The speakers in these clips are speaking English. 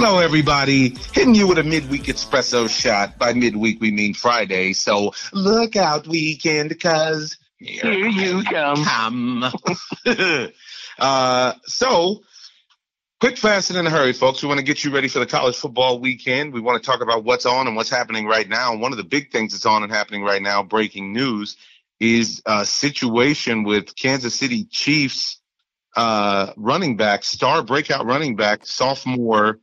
Hello, everybody. Hitting you with a midweek espresso shot. By midweek, we mean Friday. So look out, weekend, cause here you come. come. uh, so, quick, fast, and in a hurry, folks. We want to get you ready for the college football weekend. We want to talk about what's on and what's happening right now. And one of the big things that's on and happening right now, breaking news, is a situation with Kansas City Chiefs uh, running back, star breakout running back, sophomore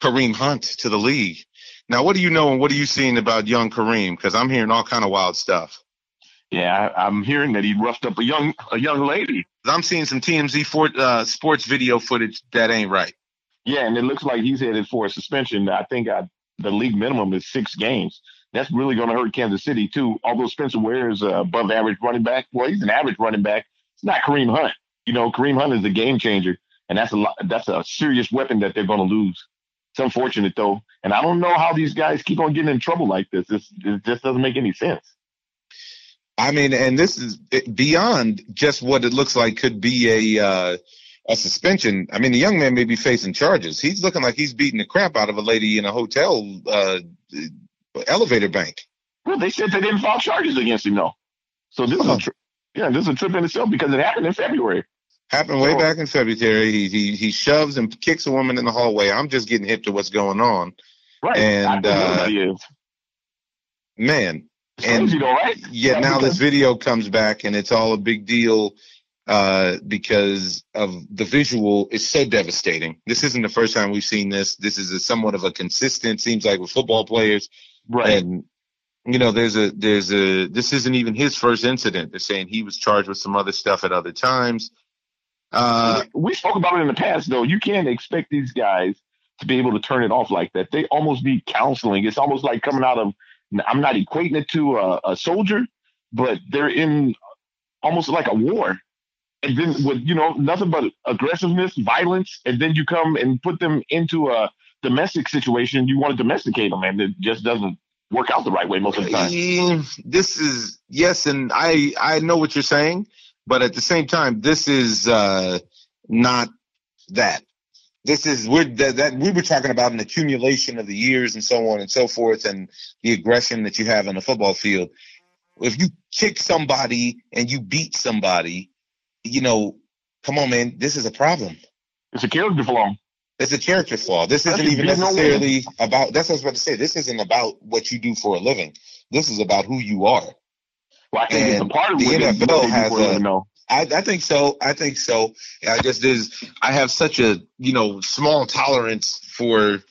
Kareem Hunt to the league. Now, what do you know and what are you seeing about young Kareem? Because I'm hearing all kind of wild stuff. Yeah, I'm hearing that he roughed up a young a young lady. I'm seeing some TMZ for, uh, sports video footage that ain't right. Yeah, and it looks like he's headed for a suspension. I think I, the league minimum is six games. That's really going to hurt Kansas City too. Although Spencer Ware is above average running back, well, he's an average running back. It's not Kareem Hunt. You know, Kareem Hunt is a game changer, and that's a lot, that's a serious weapon that they're going to lose. It's unfortunate though, and I don't know how these guys keep on getting in trouble like this. This it just doesn't make any sense. I mean, and this is beyond just what it looks like could be a uh, a suspension. I mean, the young man may be facing charges. He's looking like he's beating the crap out of a lady in a hotel uh, elevator bank. Well, they said they didn't file charges against him, though. So this is a tri- yeah, this is a trip in itself because it happened in February. Happened way back in February. He, he he shoves and kicks a woman in the hallway. I'm just getting hip to what's going on. Right. And uh, man, and though, right? yet now this video comes back and it's all a big deal uh, because of the visual It's so devastating. This isn't the first time we've seen this. This is a somewhat of a consistent, seems like with football players. Right. And you know, there's a there's a this isn't even his first incident. They're saying he was charged with some other stuff at other times. Uh, we spoke about it in the past, though. You can't expect these guys to be able to turn it off like that. They almost need counseling. It's almost like coming out of. I'm not equating it to a, a soldier, but they're in almost like a war, and then with you know nothing but aggressiveness, violence, and then you come and put them into a domestic situation. You want to domesticate them, and it just doesn't work out the right way most of the time. This is yes, and I I know what you're saying, but at the same time, this is uh, not that. This is we're that, that we were talking about an accumulation of the years and so on and so forth, and the aggression that you have on the football field. If you kick somebody and you beat somebody, you know, come on, man, this is a problem. It's a character flaw. It's a character flaw. This isn't even necessarily about. That's what I was about to say. This isn't about what you do for a living. This is about who you are. Well, I think And it's a part of the NFL has a though. I, I think so. I think so. I just is. I have such a you know small tolerance for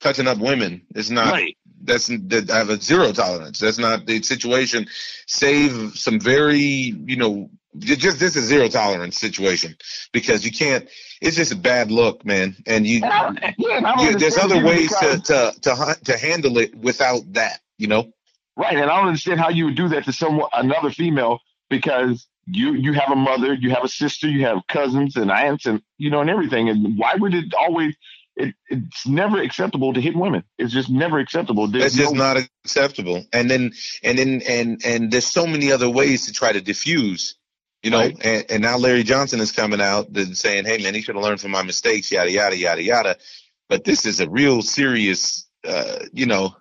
touching up women. It's not. Right. That's that I have a zero tolerance. That's not the situation. Save some very you know just this is zero tolerance situation because you can't. It's just a bad look, man. And you, And I- yeah, and you there's other ways to to to to handle it without that. You know. Right, and I don't understand how you would do that to someone another female because you you have a mother, you have a sister, you have cousins and aunts, and you know, and everything. And why would it always? It, it's never acceptable to hit women. It's just never acceptable. There's That's just no- not acceptable. And then and then and and there's so many other ways to try to diffuse. You know, Right. and, and now Larry Johnson is coming out and saying, "Hey, man, he should have learned from my mistakes." Yada yada yada yada. But this is a real serious, uh, you know,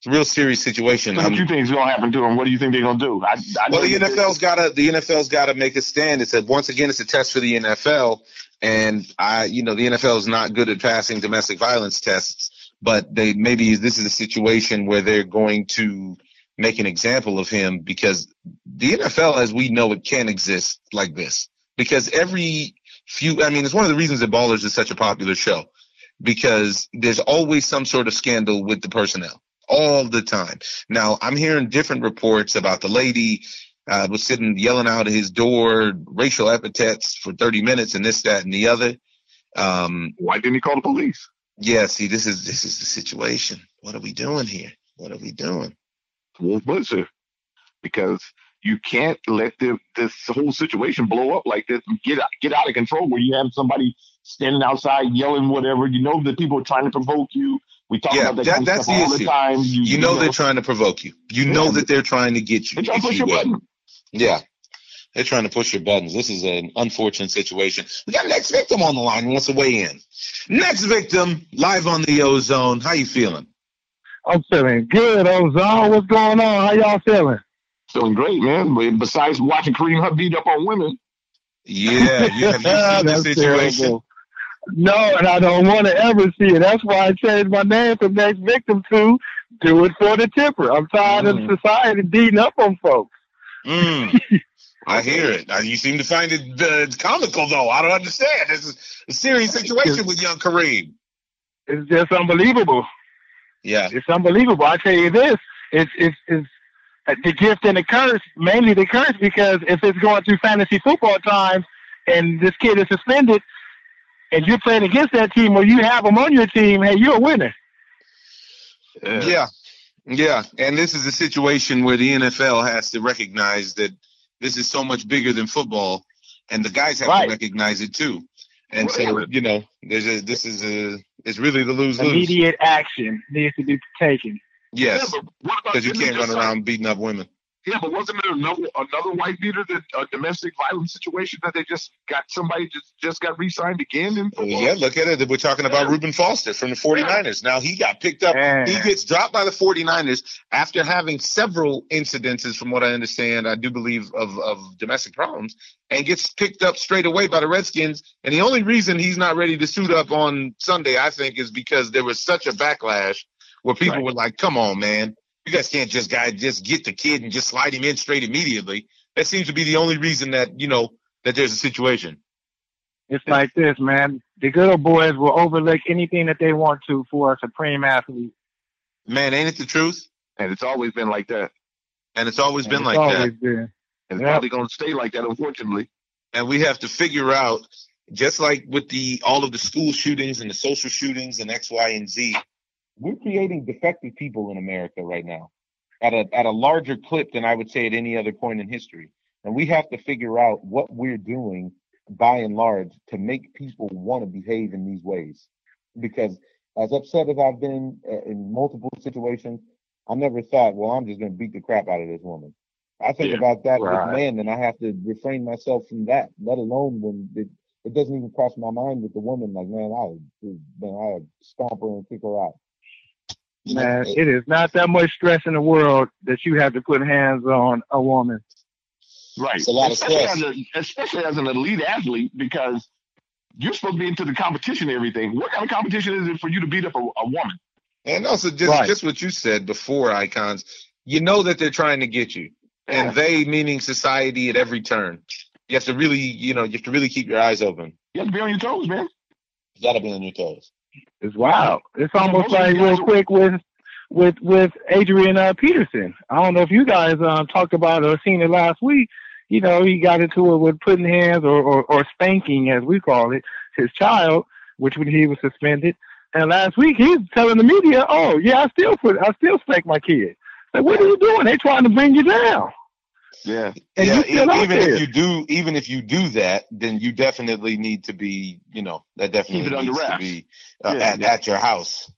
it's a real serious situation. So what I'm- you think is going to happen to them? What do you think they're going to do? I, I well, know the NFL's got to the NFL's got to make a stand. It said once again, it's a test for the NFL, and I, you know, the NFL is not good at passing domestic violence tests, but they maybe this is a situation where they're going to make an example of him because the NFL, as we know it, can't exist like this because every few, I mean, it's one of the reasons that Ballers is such a popular show because there's always some sort of scandal with the personnel all the time. Now, I'm hearing different reports about the lady uh, was sitting yelling out at his door racial epithets for 30 minutes and this, that, and the other. Um, Why didn't he call the police? yeah, see, this is this is the situation. What are we doing here? What are we doing? Wolf Blitzer, because you can't let the, this whole situation blow up like this. and Get get out of control where you have somebody standing outside yelling whatever. You know that people are trying to provoke you. We talk Yeah, about that, that- kind of that's stuff the all issue. the time. You, You know they're trying to provoke you. You know that they're trying to get you. They're trying to push you your will. button. Yeah. They're trying to push your buttons. This is an unfortunate situation. We got next victim on the line who wants to weigh in. Next victim, live on the Ozone. How you feeling? I'm feeling good, Ozone. What's going on? How y'all feeling? Feeling great, man. Besides watching Kareem Hunt beat up on women. Yeah, yeah. Have you seen the situation? Terrible. No, and I don't want to ever see it. That's why I changed my name from Next Victim to Do It for the Tipper. I'm tired mm. of society beating up on folks. Mm. I hear it. You seem to find it uh, comical, though. I don't understand. This is a serious situation with young Kareem. It's just unbelievable. Yeah, it's unbelievable. I tell you this: it's it's it's the gift and the curse. Mainly the curse because if it's going through fantasy football times and this kid is suspended, and you're playing against that team or you have them on your team, hey, you're a winner. Yeah. yeah. Yeah. And this is a situation where the NFL has to recognize that this is so much bigger than football and the guys have right. to recognize it too. And right. so, you know, there's a, this is a, it's really the lose lose. Immediate action needs to be taken. Yes. Because yeah, you can't run around beating up women. Yeah, but wasn't there another another white beater that a domestic violence situation that they just got somebody just just got re-signed again in football? Yeah, look at it. We're talking about yeah. Reuben Foster from the 49ers. Yeah. Now he got picked up. Yeah. He gets dropped by the 49ers after having several incidences, from what I understand, I do believe of of domestic problems, and gets picked up straight away by the Redskins. And the only reason he's not ready to suit up on Sunday, I think, is because there was such a backlash where people right. were like, "Come on, man." You guys can't just guy just get the kid and just slide him in straight immediately. That seems to be the only reason that you know that there's a situation. It's like this, man. The good old boys will overlook anything that they want to for a supreme athlete. Man, ain't it the truth? And it's always been like that. And it's always and been it's like always that. Been. And it's yep. probably going to stay like that, unfortunately. And we have to figure out, just like with the all of the school shootings and the social shootings and X, Y, and Z, we're creating defective people in America right now at a at a larger clip than I would say at any other point in history. And we have to figure out what we're doing by and large to make people want to behave in these ways. Because as upset as I've been uh, in multiple situations, I never thought, well, I'm just going to beat the crap out of this woman. I think yeah, about that right. with men, and I have to refrain myself from that. Let alone when it, it doesn't even cross my mind with the woman. Like, man, I would, man, I would stomp her and kick her out. Man, it is not that much stress in the world that you have to put hands on a woman. Right. It's a lot especially of stress. As a, especially as an elite athlete, because you're supposed to be into the competition and everything. What kind of competition is it for you to beat up a, a woman? And also, just right. just what you said before, icons. You know that they're trying to get you, yeah. and they meaning society at every turn. You have to really, you know, you have to really keep your eyes open. You have to be on your toes, man. You got to be on your toes. It's wild. It's almost like real quick with with with Adrian uh, Peterson. I don't know if you guys um, talked about or seen it last week. You know, he got into it with putting hands or, or, or spanking, as we call it, his child, which when he was suspended. And last week he's telling the media, "Oh, yeah, I still put, I still spank my kid." Like, what are you doing? They trying to bring you down. Yeah. And yeah, even if you do, even if you do that, then you definitely need to be, you know, that definitely needs to be uh, yeah, at, yeah. at your house.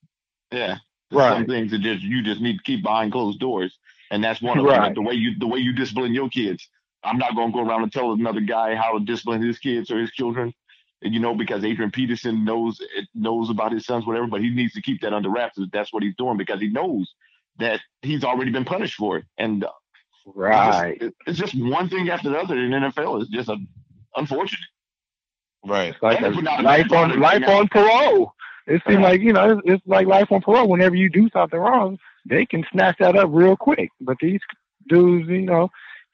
Yeah. Right. Some things that just you just need to keep behind closed doors, and that's one of right. them. the way you the way you discipline your kids. I'm not going to go around and tell another guy how to discipline his kids or his children, you know, because Adrian Peterson knows knows about his sons, whatever. But he needs to keep that under wraps. That's what he's doing because he knows that he's already been punished for it, and Right. It's just, it's just, one thing after the other in NFL. It's just a, unfortunate. Right. Like life on life on parole. It seems like you know it's, it's, like life on parole. Whenever you do something wrong, they can snatch that up real quick. But these dudes, you know,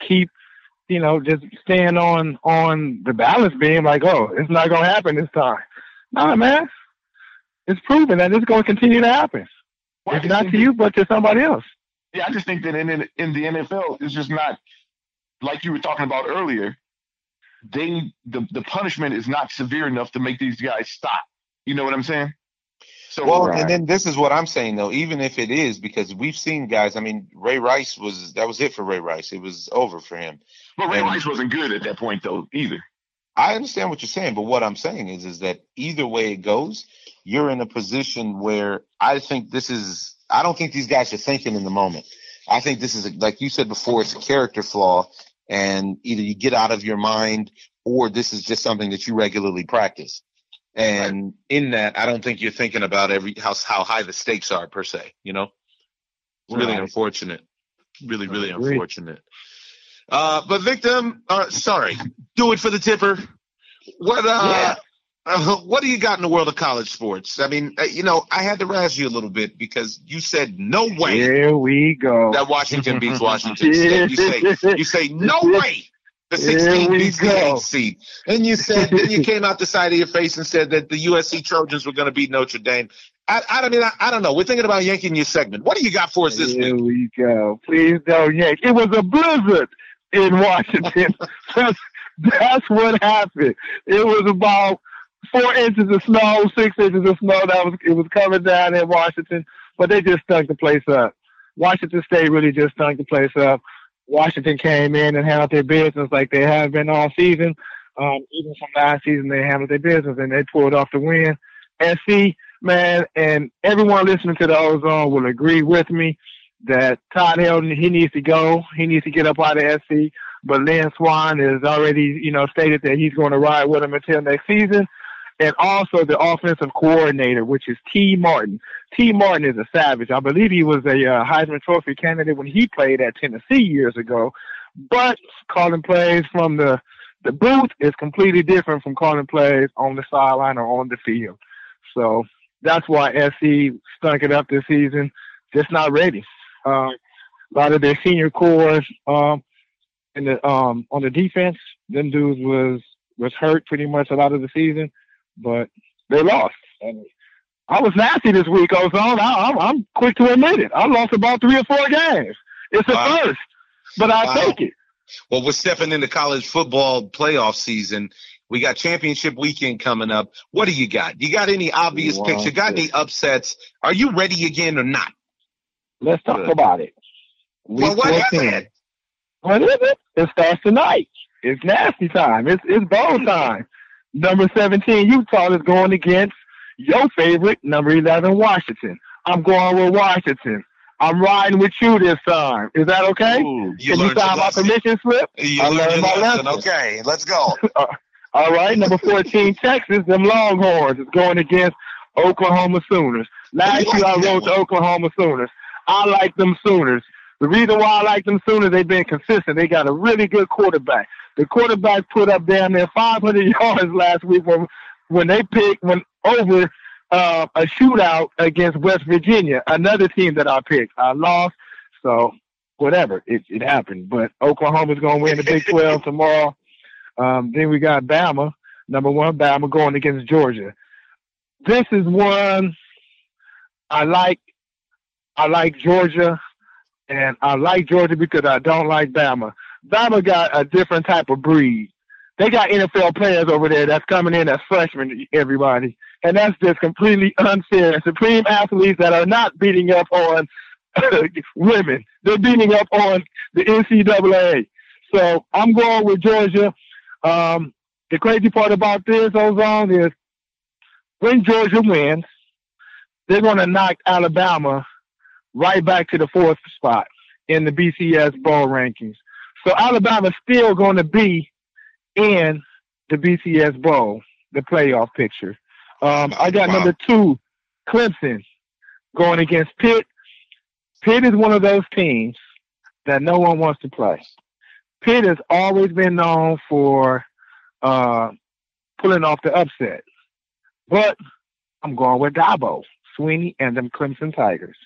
keep you know just staying on on the balance beam. Like, oh, it's not gonna happen this time. Nah, man, it's proven that it's gonna continue to happen. Well, it's not to you, but to somebody else. Yeah, I just think that in in the NFL, it's just not like you were talking about earlier. They the the punishment is not severe enough to make these guys stop. You know what I'm saying? So well, right. and then this is what I'm saying though. Even if it is, because we've seen guys. I mean, Ray Rice was that was it for Ray Rice. It was over for him. But Ray and, Rice wasn't good at that point though either. I understand what you're saying, but what I'm saying is, is that either way it goes, you're in a position where I think this is I don't think these guys are thinking in the moment. I think this is, a, like you said before, it's a character flaw. and either you get out of your mind or this is just something that you regularly practice. And right. in that, I don't think you're thinking about every how how high the stakes are per se. You know, really right. unfortunate. Really, really unfortunate. Uh, but victim, uh, sorry, do it for the tipper. What uh, yeah. Uh, what do you got in the world of college sports? I mean, uh, you know, I had to razz you a little bit because you said no way. Here we go. That Washington beats Washington State. You say you say no way. The 16 beats the 8 seed. And you said, then you came out the side of your face and said that the USC Trojans were going to beat Notre Dame. I, I mean, I, I, don't know. We're thinking about yanking your segment. What do you got for us this Here week? Here we go. Please don't yank. It was a blizzard in Washington. that's, that's what happened. It was about four inches of snow, six inches of snow that was it was coming down in Washington, but they just stunk the place up. Washington State really just stunk the place up. Washington came in and handled their business like they have been all season. Um, even from last season, they handled their business and they pulled off the win. SC, man, and everyone listening to the Ozone will agree with me that Todd Helton, he needs to go. He needs to get up out of SC. But Lynn Swann has already, you know, stated that he's going to ride with him until next season. And also the offensive coordinator, which is Tee Martin. Tee Martin is a savage. I believe he was a uh, Heisman Trophy candidate when he played at Tennessee years ago. But calling plays from the the booth is completely different from calling plays on the sideline or on the field. So that's why SC stunk it up this season. Just not ready. Uh, a lot of their senior cores um, in the um, on the defense, them dudes was was hurt pretty much a lot of the season, but they lost. And I was nasty this week, Ozone. I, I'm, I'm quick to admit it. I lost about three or four games. It's a wow. first, but I wow. take it. Well, we're stepping into college football playoff season. We got championship weekend coming up. What do you got? You got any obvious picks? You got any upsets? Are you ready again or not? Let's talk Good. about it. Week well, what 14. is it? What is it? It starts tonight. It's nasty time. It's it's bowl time. Number 17, Utah is going against your favorite, number 11, Washington. I'm going with Washington. I'm riding with you this time. Is that okay? Ooh, you Can you sign my permission slip? You I learned, my lesson. lesson. Okay, let's go. All right, number 14, Texas, them Longhorns is going against Oklahoma Sooners. Last year I wrote the Oklahoma Sooners. I like them Sooners. The reason why I like them Sooners, they've been consistent. They got a really good quarterback. The quarterback put up damn near 500 yards last week when when they picked when over uh, a shootout against West Virginia, another team that I picked. I lost, so whatever it, it happened. But Oklahoma's going to win the Big 12 tomorrow. Um, then we got Bama, number one, Bama going against Georgia. This is one I like I like Georgia, and I like Georgia because I don't like Bama. Bama got a different type of breed. They got NFL players over there that's coming in as freshmen, everybody. And that's just completely unfair. Supreme athletes that are not beating up on women. They're beating up on the NCAA. So I'm going with Georgia. Um, the crazy part about this, Ozone, is when Georgia wins, they're going to knock Alabama right back to the fourth spot in the BCS bowl rankings. So Alabama's still going to be in the BCS bowl, the playoff picture. Um, I got wow. number two, Clemson, going against Pitt. Pitt is one of those teams that no one wants to play. Pitt has always been known for uh, pulling off the upset. But I'm going with Dabo, Swinney and them Clemson Tigers.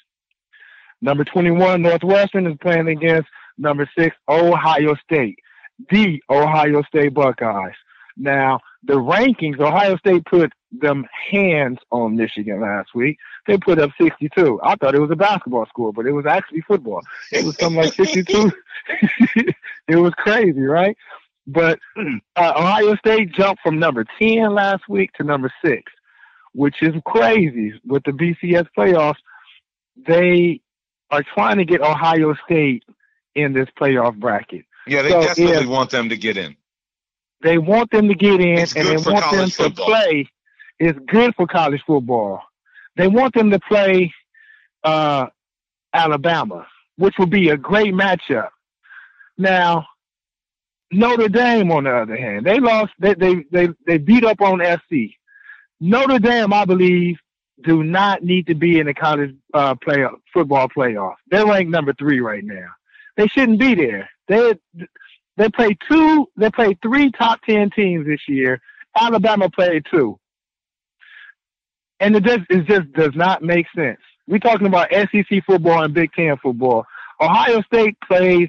Number 21, Northwestern is playing against number six, Ohio State, the Ohio State Buckeyes. Now, the rankings, Ohio State put them hands on Michigan last week. They put up 62. I thought it was a basketball score, but it was actually football. It was something like 62. it was crazy, right? But uh, Ohio State jumped from number 10 last week to number six, which is crazy. With the BCS playoffs, they are trying to get Ohio State in this playoff bracket. Yeah, they so definitely want them to get in. They want them to get in, and they want them football. to play. It's good for college football. They want them to play uh, Alabama, which will be a great matchup. Now, Notre Dame, on the other hand, they lost. They they they, they beat up on SC. Notre Dame, I believe, do not need to be in the college uh, playoff football playoff. They're ranked number three right now. They shouldn't be there. They they play two. They play three top ten teams this year. Alabama played two, and it just it just does not make sense. We're talking about SEC football and Big Ten football. Ohio State plays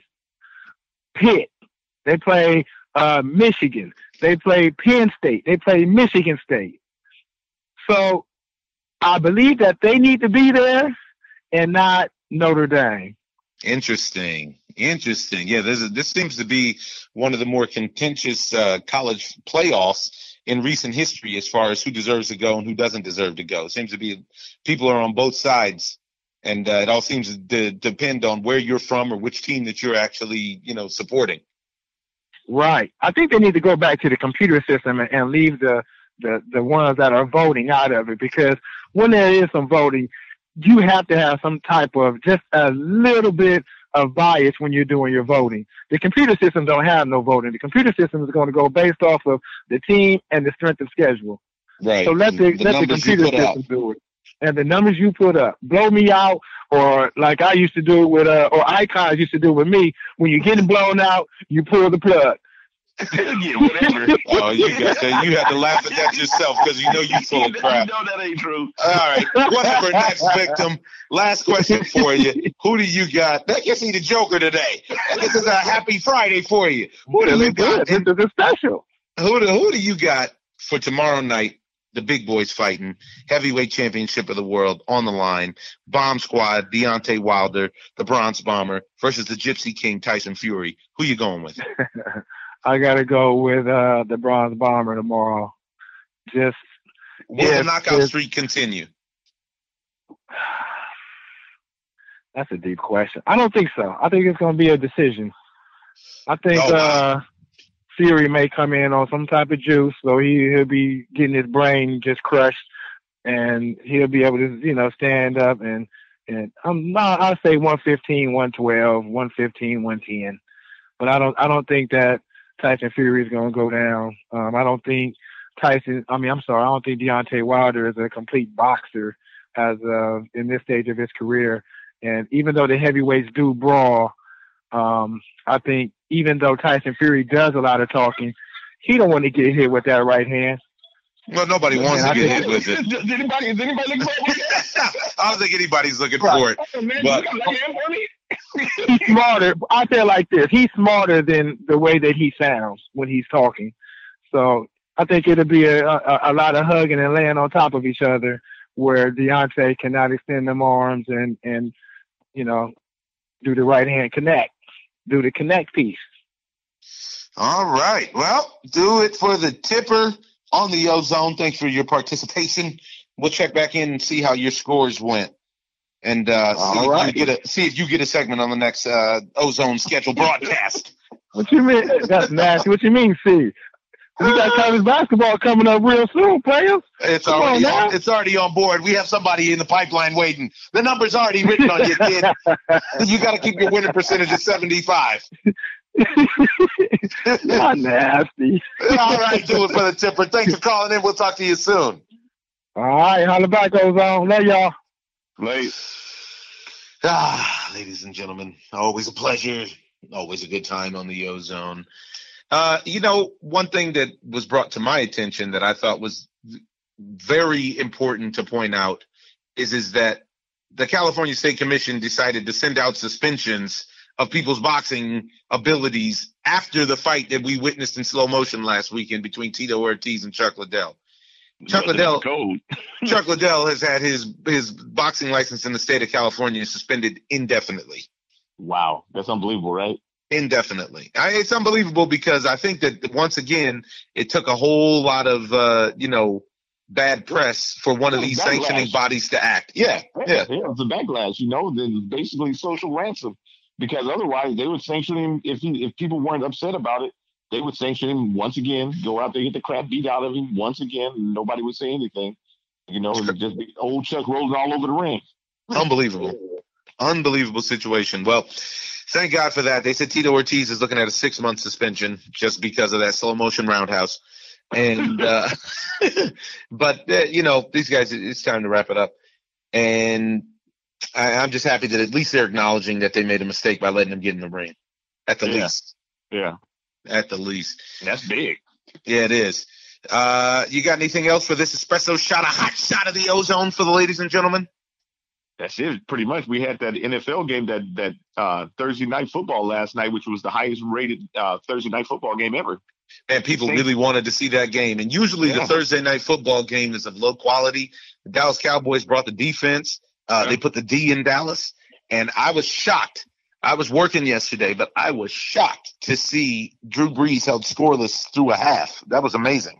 Pitt. They play uh, Michigan. They play Penn State. They play Michigan State. So I believe that they need to be there and not Notre Dame. Interesting. Interesting. Yeah, this, this seems to be one of the more contentious uh, college playoffs in recent history as far as who deserves to go and who doesn't deserve to go. It seems to be people are on both sides, and uh, it all seems to depend on where you're from or which team that you're actually, you know, supporting. Right. I think they need to go back to the computer system and, and leave the, the the ones that are voting out of it because when there is some voting, you have to have some type of just a little bit of bias when you're doing your voting. The computer system don't have no voting. The computer system is going to go based off of the team and the strength of schedule. Right. So let the, the let the computer system out. do it. And the numbers you put up, blow me out, or like I used to do with, uh, or icons used to do with me. When you're getting blown out, you pull the plug. yeah, whatever. oh, you got to, you had to laugh at that yourself because you know you full of crap. You know that ain't true. All right, whatever. Next victim. Last question for you. Who do you got? That gets you the Joker today. This is a happy Friday for you. Who do you got? This is a special. Who do, who do you got for tomorrow night? The big boys fighting heavyweight championship of the world on the line. Bomb Squad, Deontay Wilder, the Bronze Bomber versus the Gypsy King Tyson Fury. Who you going with? I gotta go with uh, the Bronze Bomber tomorrow. Just will the knockout streak continue? That's a deep question. I don't think so. I think it's gonna be a decision. I think oh, uh, Fury may come in on some type of juice, so he he'll be getting his brain just crushed, and he'll be able to you know stand up and and I'm not I'll say 115, 112, 115, 110, but I don't I don't think that Tyson Fury is going to go down. Um, I don't think Tyson. I mean, I'm sorry. I don't think Deontay Wilder is a complete boxer as uh, in this stage of his career. And even though the heavyweights do brawl, um, I think even though Tyson Fury does a lot of talking, he don't want to get hit with that right hand. Well, nobody wants man, to get hit with it. Is anybody, is anybody looking for it? I don't think anybody's looking right. for it. Oh, man, but, he's smarter. I feel like this. He's smarter than the way that he sounds when he's talking. So I think it'll be a, a, a lot of hugging and laying on top of each other where Deontay cannot extend them arms and, and, you know, do the right hand connect, do the connect piece. All right. Well, do it for the tipper on the ozone. Thanks for your participation. We'll check back in and see how your scores went and uh, see, right. if you get a, see if you get a segment on the next uh, Ozone schedule broadcast. what you mean? That's nasty. What you mean, see? We got college basketball coming up real soon, players. It's Come already on, on, it's already on board. We have somebody in the pipeline waiting. The number's already written on you, kid. you got to keep your winning percentage at seventy five. Not nasty. All right, do it for the tipper. Thanks for calling in. We'll talk to you soon. All right, holla back, Ozone. Love y'all. Late. Ah, ladies and gentlemen, always a pleasure. Always a good time on the ozone. Uh, you know, one thing that was brought to my attention that I thought was very important to point out is is that the California State Commission decided to send out suspensions of people's boxing abilities after the fight that we witnessed in slow motion last weekend between Tito Ortiz and Chuck Liddell. Chuck Liddell, Chuck Liddell has had his his boxing license in the state of California suspended indefinitely. Wow, that's unbelievable, right? Indefinitely. I, it's unbelievable because I think that once again it took a whole lot of uh, you know bad press for one of these backlash. sanctioning bodies to act. Yeah, yeah, yeah. It's a backlash. You know, then basically social ransom because otherwise they would sanction him if he, if people weren't upset about it they would sanction him once again, go out there, get the crap beat out of him once again, and nobody would say anything. You know, just old Chuck rolling all over the ring. Unbelievable. Unbelievable situation. Well, Thank God for that. They said Tito Ortiz is looking at a six month suspension just because of that slow motion roundhouse. And, uh, but, uh, you know, these guys, it's time to wrap it up. And I, am just happy that at least they're acknowledging that they made a mistake by letting him get in the ring. At the yeah. least. Yeah. At the least. That's big. Yeah, it is. Uh, you got anything else for this espresso shot, a hot shot of the ozone for the ladies and gentlemen? That's it. Pretty much. We had that NFL game that that uh, Thursday night football last night, which was the highest rated uh, Thursday night football game ever. And people really wanted to see that game. And usually yeah. the Thursday night football game is of low quality. The Dallas Cowboys brought the defense. Uh, yeah. They put the D in Dallas, and I was shocked. I was working yesterday, but I was shocked to see Drew Brees held scoreless through a half. That was amazing.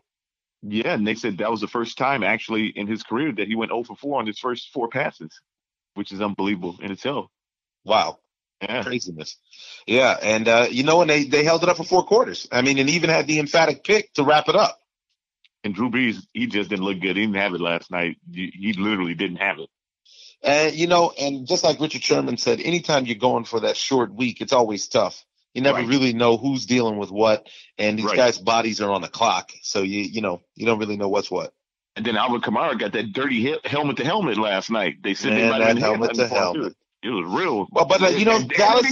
Yeah, Nick said that was the first time actually in his career that he went 0 for 4 on his first four passes, which is unbelievable in itself. Wow. Yeah. Craziness. Yeah, and uh, you know, and they they held it up for four quarters. I mean, and even had the emphatic pick to wrap it up. And Drew Brees, he just didn't look good. He didn't have it last night. He literally didn't have it. And you know, and just like Richard Sherman said, anytime you're going for that short week, it's always tough. You never right. really know who's dealing with what, and these right. guys' bodies are on the clock, so you you know you don't really know what's what. And then Alvin Kamara got that dirty helmet to helmet last night. They said Man, they that helmet to helmet. It was real. Well, but uh, you know, Dallas,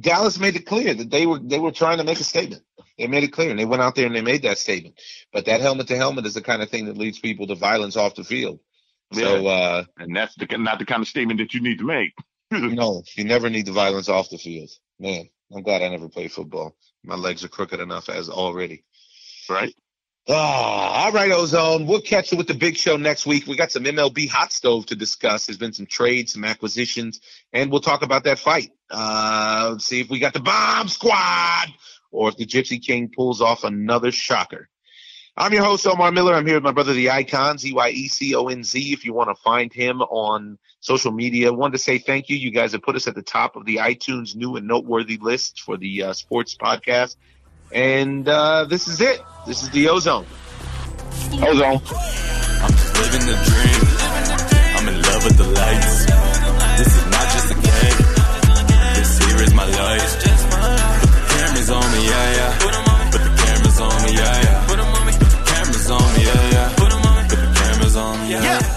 Dallas made it clear that they were they were trying to make a statement. They made it clear, and they went out there and they made that statement. But that helmet to helmet is the kind of thing that leads people to violence off the field. So, yeah. uh, and that's the, not the kind of statement that you need to make. no, you never need the violence off the field. Man, I'm glad I never played football. My legs are crooked enough as already. Right. Oh, all right, Ozone. We'll catch you with the big show next week. We got some MLB hot stove to discuss. There's been some trades, some acquisitions, and we'll talk about that fight. Uh, see if we got the bomb squad or if the Gypsy King pulls off another shocker. I'm your host, Omar Miller. I'm here with my brother, The Icon, Z Y E C O N Z, if you want to find him on social media. Wanted to say thank you. You guys have put us at the top of the iTunes new and noteworthy list for the uh, sports podcast. And uh, this is it. This is the Ozone. Ozone. I'm just living the dream. I'm in love with the lights. This is not just a game. This here is my life. Put the cameras on me, yeah, yeah. yeah. yeah.